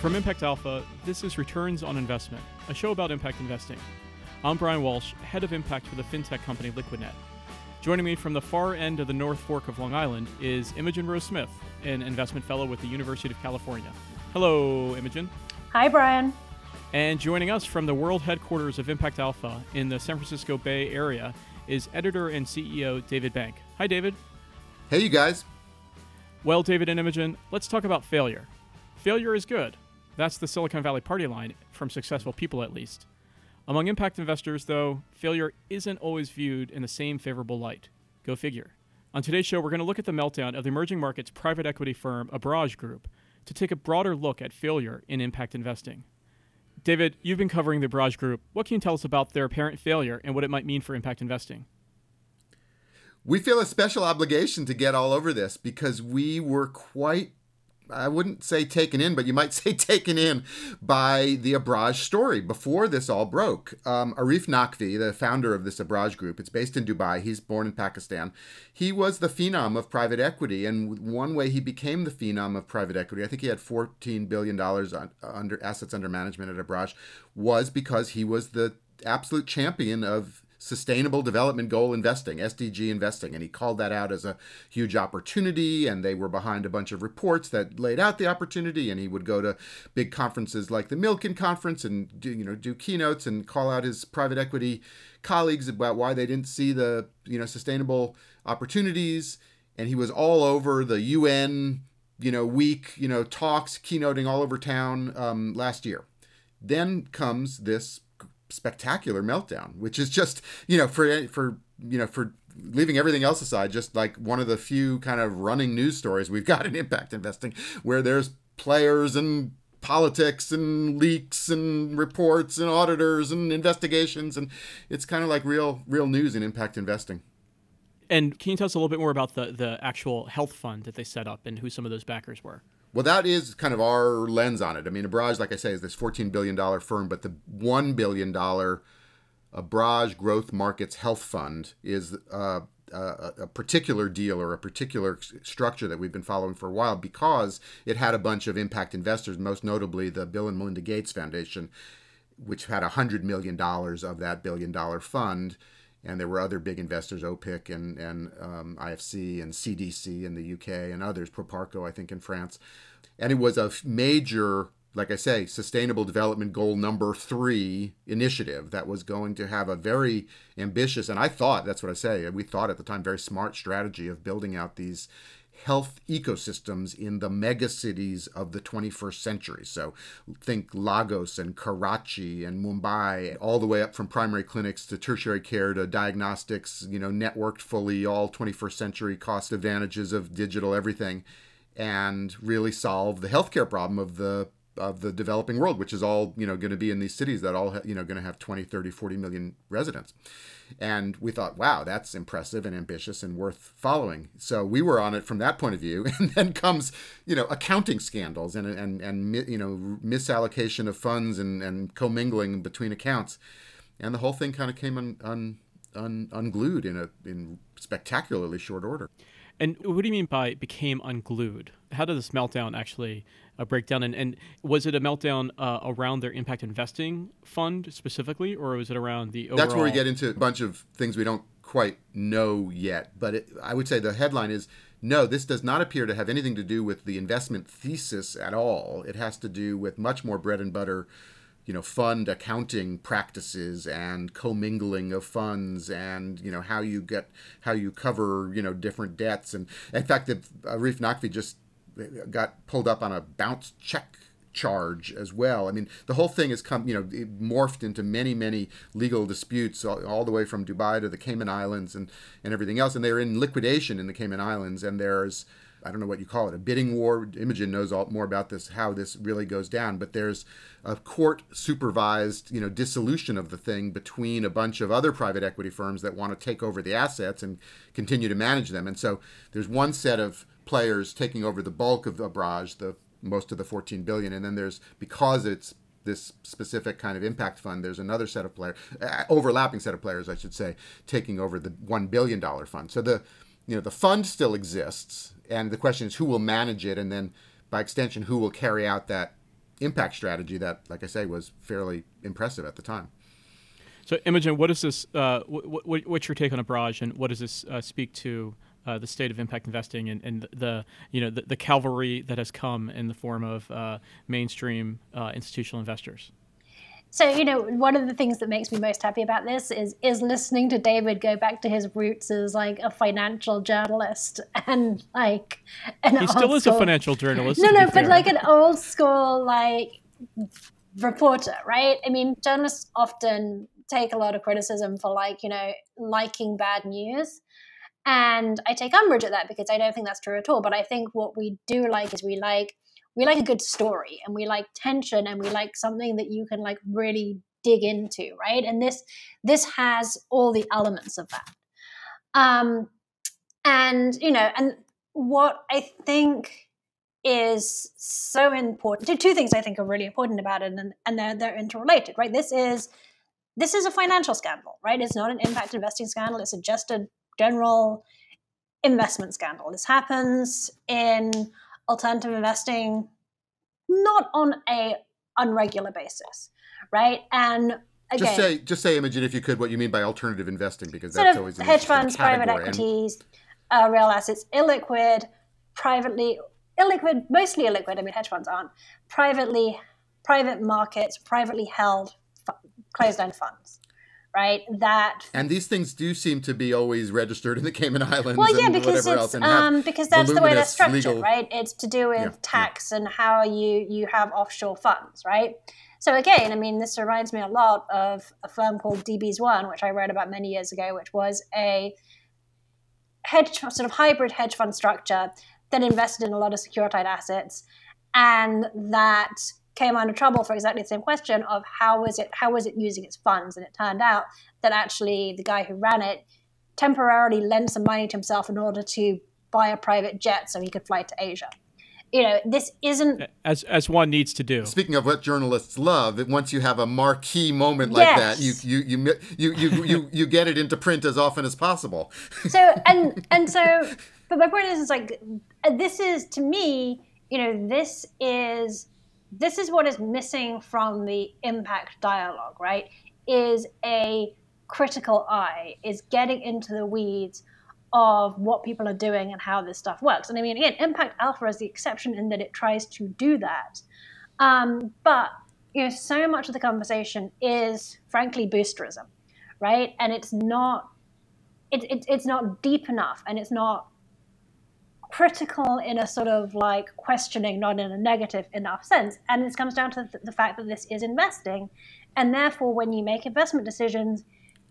From Impact Alpha, this is Returns on Investment, a show about impact investing. I'm Brian Walsh, head of impact for the fintech company Liquidnet. Joining me from the far end of the North Fork of Long Island is Imogen Rose Smith, an investment fellow with the University of California. Hello, Imogen. Hi, Brian. And joining us from the world headquarters of Impact Alpha in the San Francisco Bay Area is editor and CEO David Bank. Hi, David. Hey, you guys. Well, David and Imogen, let's talk about failure. Failure is good. That's the Silicon Valley party line, from successful people at least. Among impact investors, though, failure isn't always viewed in the same favorable light. Go figure. On today's show, we're going to look at the meltdown of the emerging markets private equity firm Abraaj Group to take a broader look at failure in impact investing. David, you've been covering the Abraaj Group. What can you tell us about their apparent failure and what it might mean for impact investing? We feel a special obligation to get all over this because we were quite I wouldn't say taken in, but you might say taken in by the Abraaj story before this all broke. Um, Arif Naqvi, the founder of this Abraaj group, it's based in Dubai. He's born in Pakistan. He was the phenom of private equity, and one way he became the phenom of private equity, I think he had 14 billion dollars under assets under management at Abraaj, was because he was the absolute champion of sustainable development goal investing, SDG investing. And he called that out as a huge opportunity. And they were behind a bunch of reports that laid out the opportunity. And he would go to big conferences like the Milken Conference and do, you know, do keynotes and call out his private equity colleagues about why they didn't see the, you know, sustainable opportunities. And he was all over the UN, you know, week, you know, talks, keynoting all over town um, last year. Then comes this spectacular meltdown, which is just you know for for you know for leaving everything else aside, just like one of the few kind of running news stories we've got in impact investing, where there's players and politics and leaks and reports and auditors and investigations and it's kind of like real real news in impact investing. And can you tell us a little bit more about the the actual health fund that they set up and who some of those backers were? Well, that is kind of our lens on it. I mean, Abraaj, like I say, is this $14 billion firm, but the $1 billion Abraaj Growth Markets Health Fund is uh, a, a, particular deal or a particular structure that we've been following for a while because it had a bunch of impact investors, most notably the Bill and Melinda Gates Foundation, which had $100 million of that billion dollar fund and there were other big investors, OPIC and and um, IFC and CDC in the UK and others, Proparco, I think, in France, and it was a major, like I say, sustainable development goal number three initiative that was going to have a very ambitious, and I thought that's what I say, we thought at the time very smart strategy of building out these health ecosystems in the megacities of the 21st century. So think Lagos and Karachi and Mumbai, all the way up from primary clinics to tertiary care to diagnostics, you know, networked fully, all 21st century cost advantages of digital everything, and really solve the healthcare problem of the of the developing world, which is all, you know, going to be in these cities that all, you know, going to have 20, 30, 40 million residents. And we thought, wow, that's impressive and ambitious and worth following. So we were on it from that point of view. And then comes, you know, accounting scandals and, and, and you know, misallocation of funds and, and commingling between accounts. And the whole thing kind of came un, un, un, unglued in a in spectacularly short order. And what do you mean by became unglued? How did this meltdown actually uh, break down? And, and was it a meltdown uh, around their impact investing fund specifically, or was it around the overall? That's where we get into a bunch of things we don't quite know yet. But it, I would say the headline is no, this does not appear to have anything to do with the investment thesis at all. It has to do with much more bread and butter you know fund accounting practices and commingling of funds and you know how you get how you cover you know different debts and in fact the uh, Arif Naqvi just uh, got pulled up on a bounce check charge as well. I mean, the whole thing has come, you know, morphed into many, many legal disputes all, all, the way from Dubai to the Cayman Islands and, and everything else. And they're in liquidation in the Cayman Islands. And there's I don't know what you call it, a bidding war. Imogen knows all, more about this, how this really goes down. But there's a court supervised, you know, dissolution of the thing between a bunch of other private equity firms that want to take over the assets and continue to manage them. And so there's one set of players taking over the bulk of the Abraaj, the most of the 14 billion, and then there's because it's this specific kind of impact fund, there's another set of players, uh, overlapping set of players, I should say, taking over the one billion dollar fund. So the you know the fund still exists and the question is who will manage it and then by extension who will carry out that impact strategy that, like I say, was fairly impressive at the time. So, Imogen, what is this? Uh, what, what, what's your take on Abraaj, and what does this uh, speak to uh, the state of impact investing and, and the you know the, the, cavalry that has come in the form of uh, mainstream uh, institutional investors? So you know, one of the things that makes me most happy about this is is listening to David go back to his roots as like a financial journalist and like an he still is a financial journalist. No, no, but like an old school like reporter, right? I mean, journalists often take a lot of criticism for like you know liking bad news. And I take umbrage at that because I don't think that's true at all. But I think what we do like is we like we like a good story and we like tension and we like something that you can like really dig into, right? And this this has all the elements of that. Um and you know, and what I think is so important. Two things I think are really important about it, and, and they're they're interrelated, right? This is this is a financial scandal, right? It's not an impact investing scandal. It's a, just a general investment scandal. This happens in alternative investing not on a unregular basis, right? And again, just say just say Imogen if you could what you mean by alternative investing because that's always hedge funds, private equities, uh, real assets, illiquid, privately illiquid, mostly illiquid. I mean, hedge funds aren't privately private markets, privately held closed-end funds right? That and these things do seem to be always registered in the Cayman Islands. Well, yeah, because it's um, because that's the way they're structured, legal... right? It's to do with yeah, tax yeah. and how you you have offshore funds, right? So again, I mean, this reminds me a lot of a firm called DB's One, which I read about many years ago, which was a hedge sort of hybrid hedge fund structure that invested in a lot of securitized assets and that came under trouble for exactly the same question of how was it how was it using its funds and it turned out that actually the guy who ran it temporarily lent some money to himself in order to buy a private jet so he could fly to Asia. You know, this isn't as as one needs to do. Speaking of what journalists love, once you have a marquee moment like yes. that, you you you you you you you get it into print as often as possible. So and and so, but my point is, is like uh, this is to me, you know, this is this is what is missing from the impact dialogue, right? Is a critical eye, is getting into the weeds of what people are doing and how this stuff works. And I mean, again, Impact Alpha is the exception in that it tries to do that. Um, but you know, so much of the conversation is frankly boosterism, right? And it's not it, it, it's not deep enough and it's not critical in a sort of like questioning, not in a negative enough sense. And this comes down to the, fact that this is investing. And therefore, when you make investment decisions,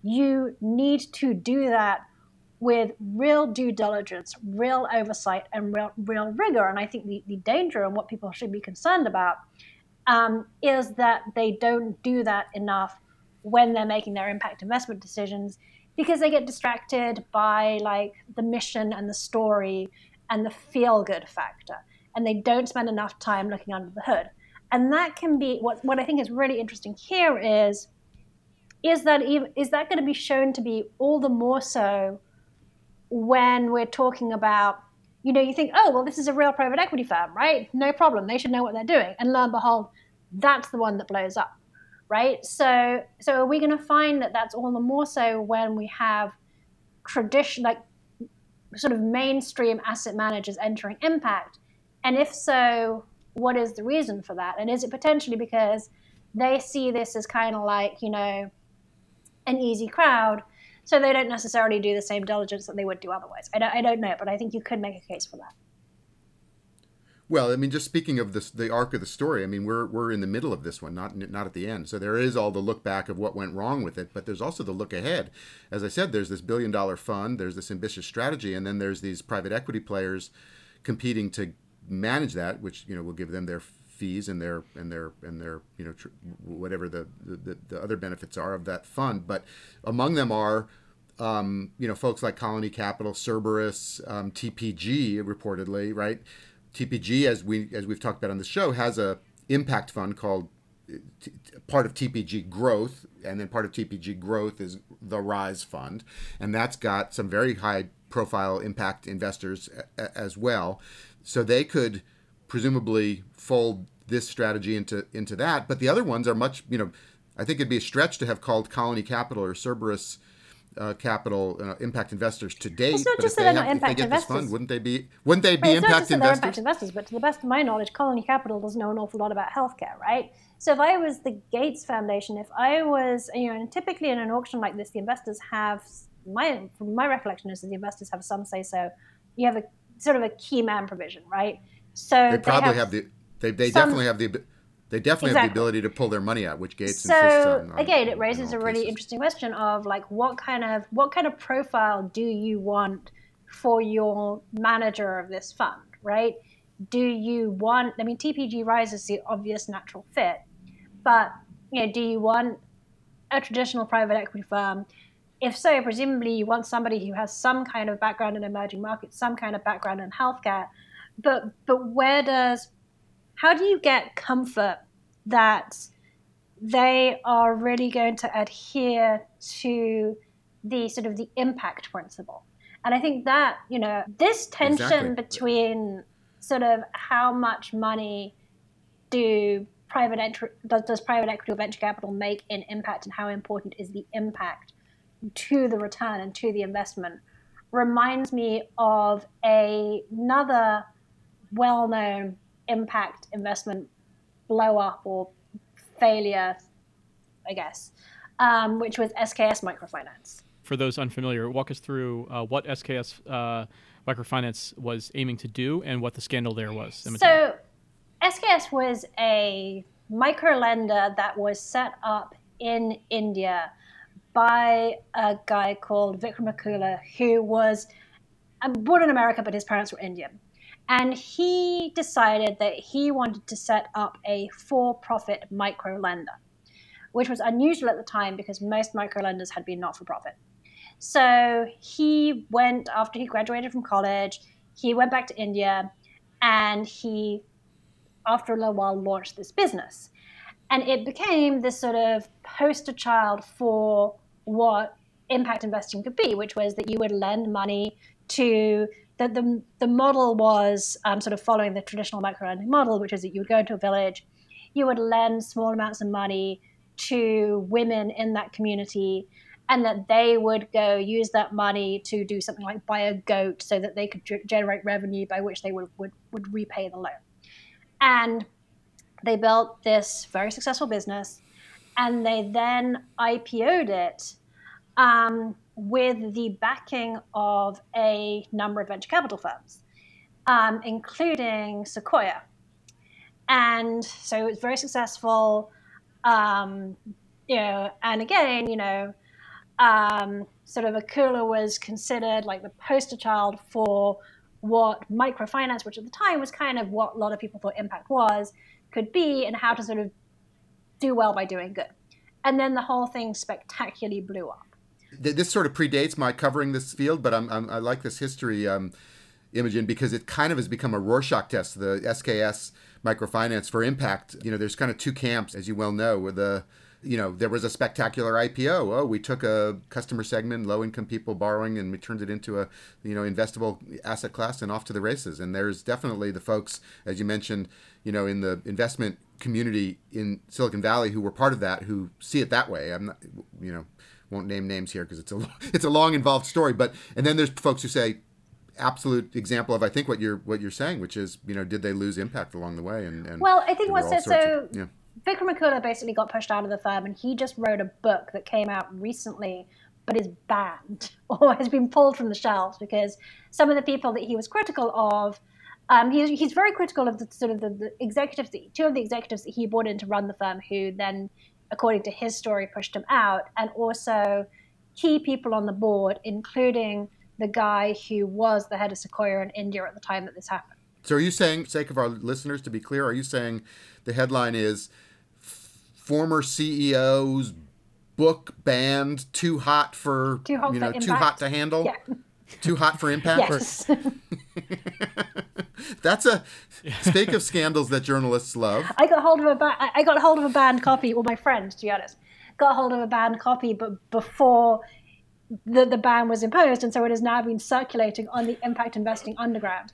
you need to do that with real due diligence, real oversight, and real, real rigor. And I think the, the danger and what people should be concerned about um, is that they don't do that enough when they're making their impact investment decisions because they get distracted by like the mission and the story and the feel good factor. And they don't spend enough time looking under the hood. And that can be what, what I think is really interesting here is is that even, is that going to be shown to be all the more so when we're talking about you know you think oh well this is a real private equity firm right no problem they should know what they're doing and lo and behold that's the one that blows up right so so are we going to find that that's all the more so when we have tradition like sort of mainstream asset managers entering impact? And if so, what is the reason for that? And is it potentially because they see this as kind of like, you know, an easy crowd, so they don't necessarily do the same diligence that they would do otherwise? I don't, I don't know, but I think you could make a case for that. Well, I mean, just speaking of this, the arc of the story. I mean, we're we're in the middle of this one, not not at the end. So there is all the look back of what went wrong with it, but there's also the look ahead. As I said, there's this billion dollar fund, there's this ambitious strategy, and then there's these private equity players competing to manage that, which you know will give them their fees and their and their and their you know tr- whatever the, the the other benefits are of that fund. But among them are um, you know, folks like Colony Capital, Cerberus, um, TPG, reportedly, right? TPG, as we as we've talked about on the show, has a impact fund called t- part of TPG Growth, and then part of TPG Growth is the Rise Fund, and that's got some very high profile impact investors a- as well. So they could presumably fold this strategy into into that. But the other ones are much, you know, I think it'd be a stretch to have called Colony Capital or Cerberus uh, Capital uh, impact investors to date. It's not but just that they, they're have, not they impact this investors. fund, wouldn't they be? Wouldn't they be But it's not impact just that they're investors? impact investors, but to the best of my knowledge, Colony Capital doesn't know an awful lot about healthcare, right? So if I was the Gates Foundation, if I was, you know, and typically in an auction like this, the investors have my from my recollection is that the investors have some say so. You have a sort of a key man provision, right? So They probably have, the. They, they some- definitely have the. They definitely have the ability to pull their money out, which Gates insists so on. on again it raises a really cases. interesting question of like what kind of what kind of profile do you want for your manager of this fund right do you want i mean tpg rise is the obvious natural fit but you know do you want a traditional private equity firm if so presumably you want somebody who has some kind of background in emerging markets some kind of background in healthcare but but where does how do you get comfort that they are really going to adhere to the sort of the impact principle and i think that you know this tension Exactly. between sort of how much money do private entry, does, does private equity or venture capital make in impact and how important is the impact to the return and to the investment reminds me of a, another well-known impact investment blow up or failure i guess um, which was sks microfinance For those unfamiliar, walk us through uh, what SKS uh, Microfinance was aiming to do and what the scandal there was. So, SKS was a micro lender that was set up in India by a guy called Vikram Akula, who was um, born in America, but his parents were Indian. And he decided that he wanted to set up a for profit micro lender, which was unusual at the time because most micro lenders had been not for profit. So he went, after he graduated from college, he went back to India and he, after a little while, launched this business. And it became this sort of poster child for what impact investing could be, which was that you would lend money to that the, the model was um, sort of following the traditional micro lending model, which is that you would go into a village, you would lend small amounts of money to women in that community, and that they would go use that money to do something like buy a goat so that they could ge- generate revenue by which they would, would, would repay the loan. And they built this very successful business, and they then IPO'd it um, with the backing of a number of venture capital firms, um, including Sequoia. And so it was very successful. Um, you know, and again, you know, um, sort of Akula was considered like the poster child for what microfinance, which at the time was kind of what a lot of people thought impact was, could be, and how to sort of do well by doing good. And then the whole thing spectacularly blew up. Th- This sort of predates my covering this field, but I'm, I'm, I like this history, um, Imogen, because it kind of has become a Rorschach test, the SKS microfinance for impact. You know, there's kind of two camps, as you well know, where the you know, there was a spectacular IPO. Oh, we took a customer segment, low income people borrowing, and we turned it into a, you know, investable asset class and off to the races. And there's definitely the folks, as you mentioned, you know, in the investment community in Silicon Valley who were part of that, who see it that way. I'm not, you know, won't name names here because it's a it's a long involved story. But and then there's folks who say, absolute example of I think what you're what you're saying, which is you know, did they lose impact along the way? And, and Well, I think what's it so. of- yeah. Vikram Akula basically got pushed out of the firm, and he just wrote a book that came out recently, but is banned or has been pulled from the shelves because some of the people that he was critical of, um, he's, he's very critical of the sort of the, the executives, that, two of the executives that he brought in to run the firm, who then, according to his story, pushed him out, and also key people on the board, including the guy who was the head of Sequoia in India at the time that this happened. So are you saying, sake of our listeners to be clear, are you saying the headline is former CEO's book banned too hot for Too hot you know too hot to handle? Yeah. Too hot for impact? Yes. That's a speak of scandals that journalists love. I got hold of a ba- I I got hold of a banned copy. Well, my friend, to be honest, got hold of a banned copy, but before the the ban was imposed, and so it has now been circulating on the Impact Investing Underground.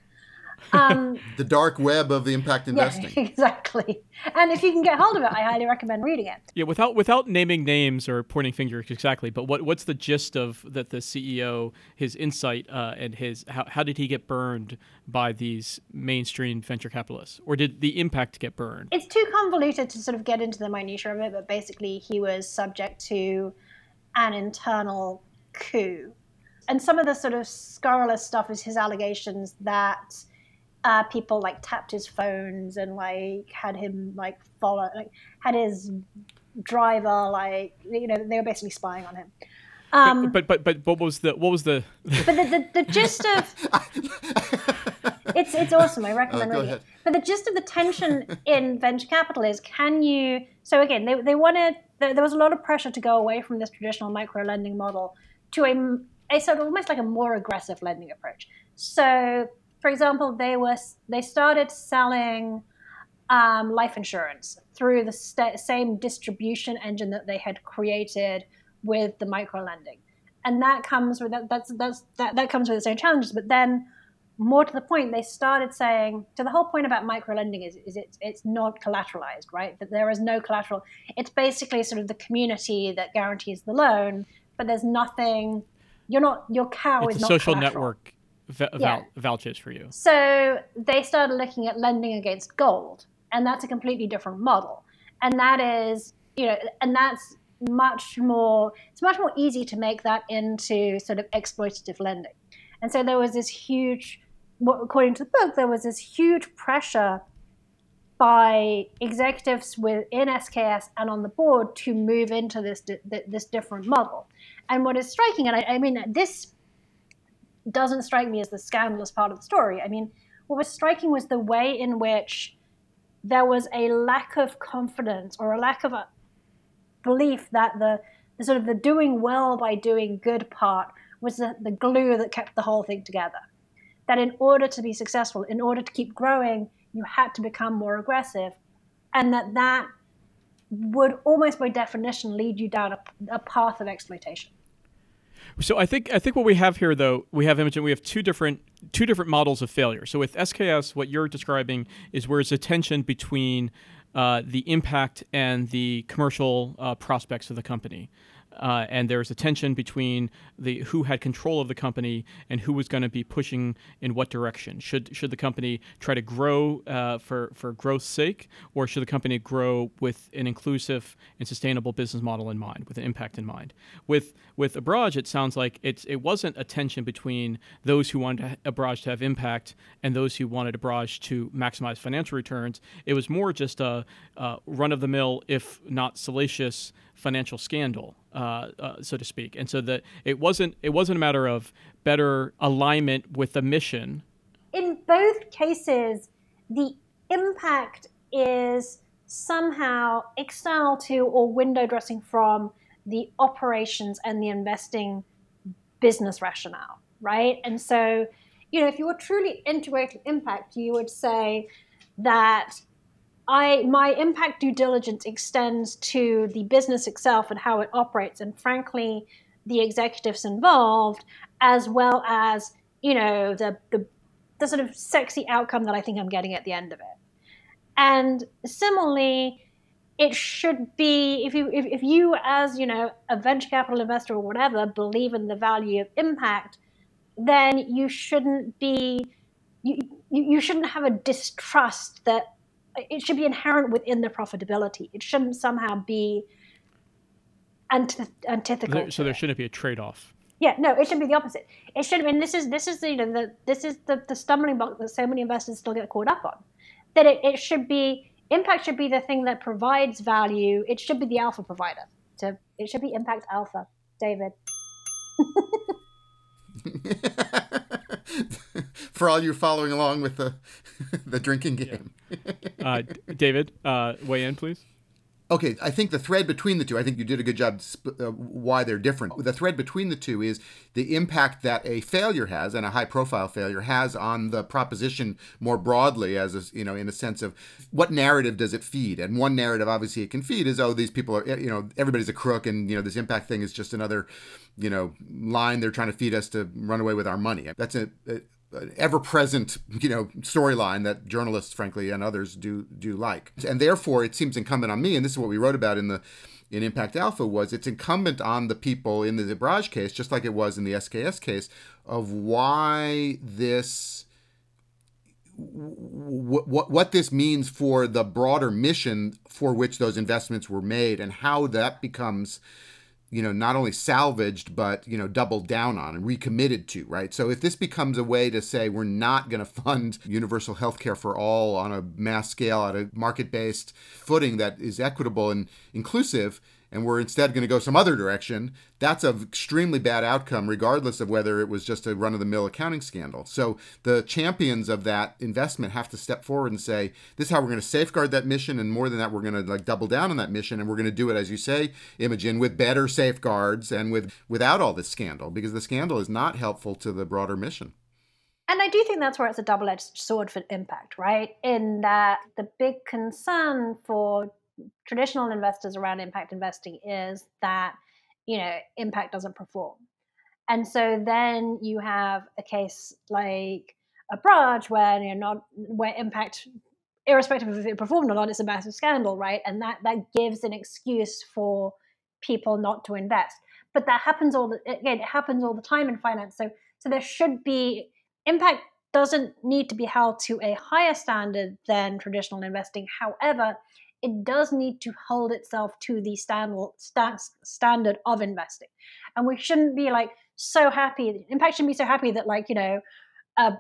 Um, the dark web of the impact investing. Yeah, exactly. And if you can get hold of it, I highly recommend reading it. Yeah, without without naming names or pointing fingers exactly, but what what's the gist of that the CEO, his insight, uh, and his how, how did he get burned by these mainstream venture capitalists, or did the impact get burned? It's too convoluted to sort of get into the minutia of it, but basically he was subject to an internal coup, and some of the sort of scurrilous stuff is his allegations that uh, people like tapped his phones and like had him like follow, like had his driver like you know they were basically spying on him. Um, but, but but what was the what was the? but the, the, the gist of it's it's awesome. I recommend oh, reading it. But the gist of the tension in venture capital is can you? So again, they they wanted there, there was a lot of pressure to go away from this traditional micro lending model to a a sort of almost like a more aggressive lending approach. So for example, they were they started selling um, life insurance through the st- same distribution engine that they had created with the micro lending, and that comes with that, that's that's that, that comes with its own challenges. But then, more to the point, they started saying to the whole point about micro lending is, is it's it's not collateralized, right? That there is no collateral. It's basically sort of the community that guarantees the loan, but there's nothing. You're not your cow it's is a not social network v- Yeah. vouches for you. So they started looking at lending against gold, and that's a completely different model. And that is, you know, and that's much more. It's much more easy to make that into sort of exploitative lending. And so there was this huge, according to the book, there was this huge pressure by executives within SKS and on the board to move into this this different model. And what is striking, and I, I mean, this doesn't strike me as the scandalous part of the story. I mean, what was striking was the way in which there was a lack of confidence or a lack of a belief that the, the sort of the doing well by doing good part was the, the glue that kept the whole thing together. That in order to be successful, in order to keep growing, you had to become more aggressive, and that that would almost by definition lead you down a, a path of exploitation. So I think I think what we have here, though, we have Imogen. We have two different two different models of failure. So with SKS, what you're describing is where it's a tension between uh, the impact and the commercial uh, prospects of the company. Uh, and was a tension between the who had control of the company and who was going to be pushing in what direction. Should should the company try to grow uh, for for growth's sake, or should the company grow with an inclusive and sustainable business model in mind, with an impact in mind? With with Abraaj, it sounds like it's it wasn't a tension between those who wanted Abraaj to have impact and those who wanted Abraaj to maximize financial returns. It was more just a, a run of the mill, if not salacious, financial scandal. Uh, uh, so to speak, and so that it wasn't it wasn't a matter of better alignment with the mission. In both cases, the impact is somehow external to or window dressing from the operations and the investing business rationale, right? And so, you know, if you were truly integrating impact, you would say that I my impact due diligence extends to the business itself and how it operates, and frankly, the executives involved, as well as you know the the, the sort of sexy outcome that I think I'm getting at the end of it. And similarly, it should be if you if, if you as you know a venture capital investor or whatever believe in the value of impact, then you shouldn't be you, you, you shouldn't have a distrust that it should be inherent within the profitability. It shouldn't somehow be antith- antithetical. There, so there it. shouldn't be a trade-off. Yeah, no, it should be the opposite. It should. I mean, this is this is the you know the this is the, the stumbling block that so many investors still get caught up on. That it, it should be impact should be the thing that provides value. It should be the alpha provider. So it should be impact alpha, David. For all you following along with the the drinking game. Uh, David, uh, weigh in, please. Okay, I think the thread between the two, I think you did a good job sp- uh, why they're different. The thread between the two is the impact that a failure has and a high profile failure has on the proposition more broadly as a, you know in a sense of what narrative does it feed? And one narrative obviously it can feed is oh these people are you know everybody's a crook and you know this impact thing is just another you know line they're trying to feed us to run away with our money. That's a, a ever-present, you know, storyline that journalists, frankly, and others do do like. And therefore, it seems incumbent on me, and this is what we wrote about in the in Impact Alpha, was it's incumbent on the people in the Zebraj case, just like it was in the SKS case, of why this what, what what this means for the broader mission for which those investments were made and how that becomes you know not only salvaged but you know doubled down on and recommitted to right? So if this becomes a way to say we're not going to fund universal health care for all on a mass scale at a market based footing that is equitable and inclusive and we're instead going to go some other direction, that's an extremely bad outcome, regardless of whether it was just a run of the mill accounting scandal. So the champions of that investment have to step forward and say, this is how we're going to safeguard that mission. And more than that, we're going to like double down on that mission. And we're going to do it, as you say, Imogen, with better safeguards and with without all this scandal, because the scandal is not helpful to the broader mission. And I do think that's where it's a double edged sword for impact, right? In that the big concern for traditional investors around impact investing is that you know impact doesn't perform. And so then you have a case like Abraaj where you know not where impact irrespective of if it performed or not it's a massive scandal right? And that that gives an excuse for people not to invest. But that happens all the again it happens all the time in finance. So so there should be impact doesn't need to be held to a higher standard than traditional investing. However it does need to hold itself to the standard standard of investing, and we shouldn't be like so happy. Impact shouldn't be so happy that like you know, a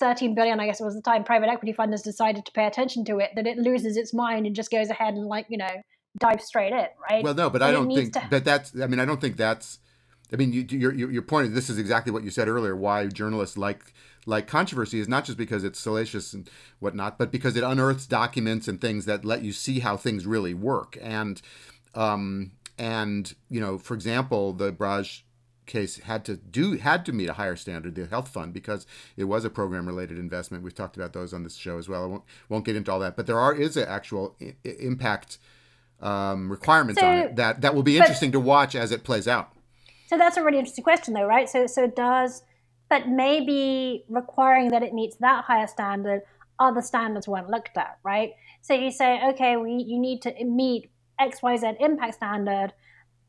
13 billion, I guess it was the time, private equity fund has decided to pay attention to it, that it loses its mind and just goes ahead and like you know dive straight in, right? Well, no, but I don't think. To... But that's. I mean, I don't think that's. I mean, you, your your point. Is this is exactly what you said earlier. Why journalists like like controversy is not just because it's salacious and whatnot, but because it unearths documents and things that let you see how things really work. And um, and you know, for example, the Abraaj case had to do had to meet a higher standard, the health fund, because it was a program related investment. We've talked about those on this show as well. I won't won't get into all that, but there are is an actual I- impact um, requirements so, on it that that will be interesting but, to watch as it plays out. So that's a really interesting question, though, right? So so does but maybe requiring that it meets that higher standard, other standards weren't looked at, right? So you say, okay, we, you need to meet XYZ impact standard,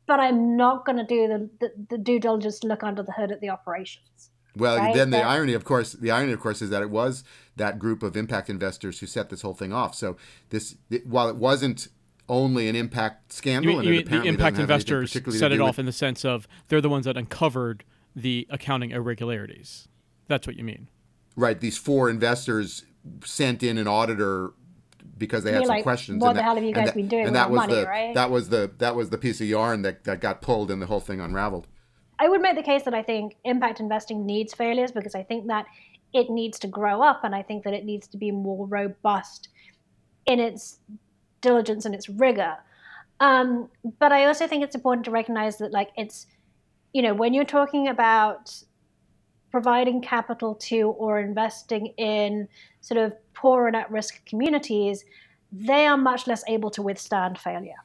but I'm not going to do the, the, the, due diligence to look under the hood at the operations. Well, right? then the irony, of course, the irony, of course, is that it was that group of impact investors who set this whole thing off. So this, while it wasn't only an impact scandal, you mean, you mean the impact investors set it off with... in the sense of they're the ones that uncovered the accounting irregularities. That's what you mean. Right. These four investors sent in an auditor because they had some like, questions. What the that, hell have you guys that, been doing and that was money, the, right? That was the that was the piece of yarn that, that got pulled and the whole thing unraveled. I would make the case that I think impact investing needs failures because I think that it needs to grow up and I think that it needs to be more robust in its diligence and its rigor. Um, but I also think it's important to recognize that like it's you know, when you're talking about providing capital to or investing in sort of poor and at risk communities, they are much less able to withstand failure.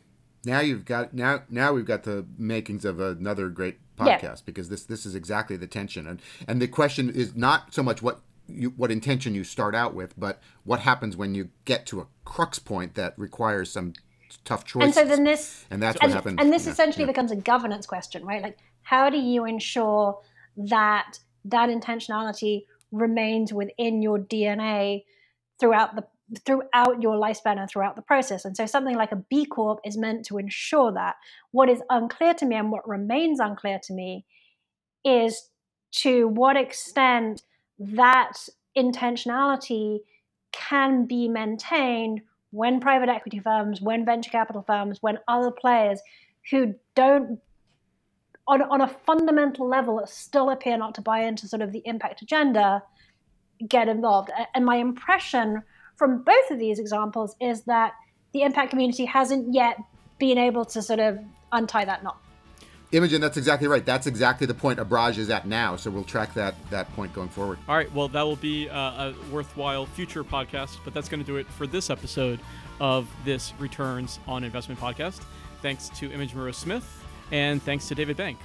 Now you've got now now we've got the makings of another great podcast yeah. because this this is exactly the tension and and the question is not so much what you, what intention you start out with, but what happens when you get to a crux point that requires some tough choices. And so then this, and that's and, what happens. And this yeah, essentially yeah. becomes a governance question, right? Like, how do you ensure that that intentionality remains within your DNA throughout the throughout your lifespan and throughout the process. And so something like a B Corp is meant to ensure that. What is unclear to me and what remains unclear to me is to what extent that intentionality can be maintained when private equity firms, when venture capital firms, when other players who don't on, on a fundamental level still appear not to buy into sort of the impact agenda get involved. And my impression from both of these examples is that the impact community hasn't yet been able to sort of untie that knot. Imogen, that's exactly right. That's exactly the point Abraaj is at now. So we'll track that that point going forward. All right. Well, that will be uh, a worthwhile future podcast, but that's going to do it for this episode of this Returns on Investment podcast. Thanks to Imogen Rose Smith and thanks to David Bank.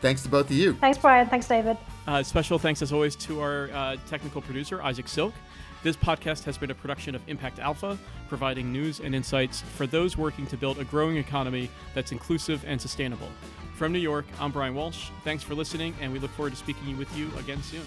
Thanks to both of you. Thanks, Brian. Thanks, David. Uh, special thanks, as always, to our uh, technical producer, Isaac Silk. This podcast has been a production of Impact Alpha, providing news and insights for those working to build a growing economy that's inclusive and sustainable. From New York, I'm Brian Walsh. Thanks for listening, and we look forward to speaking with you again soon.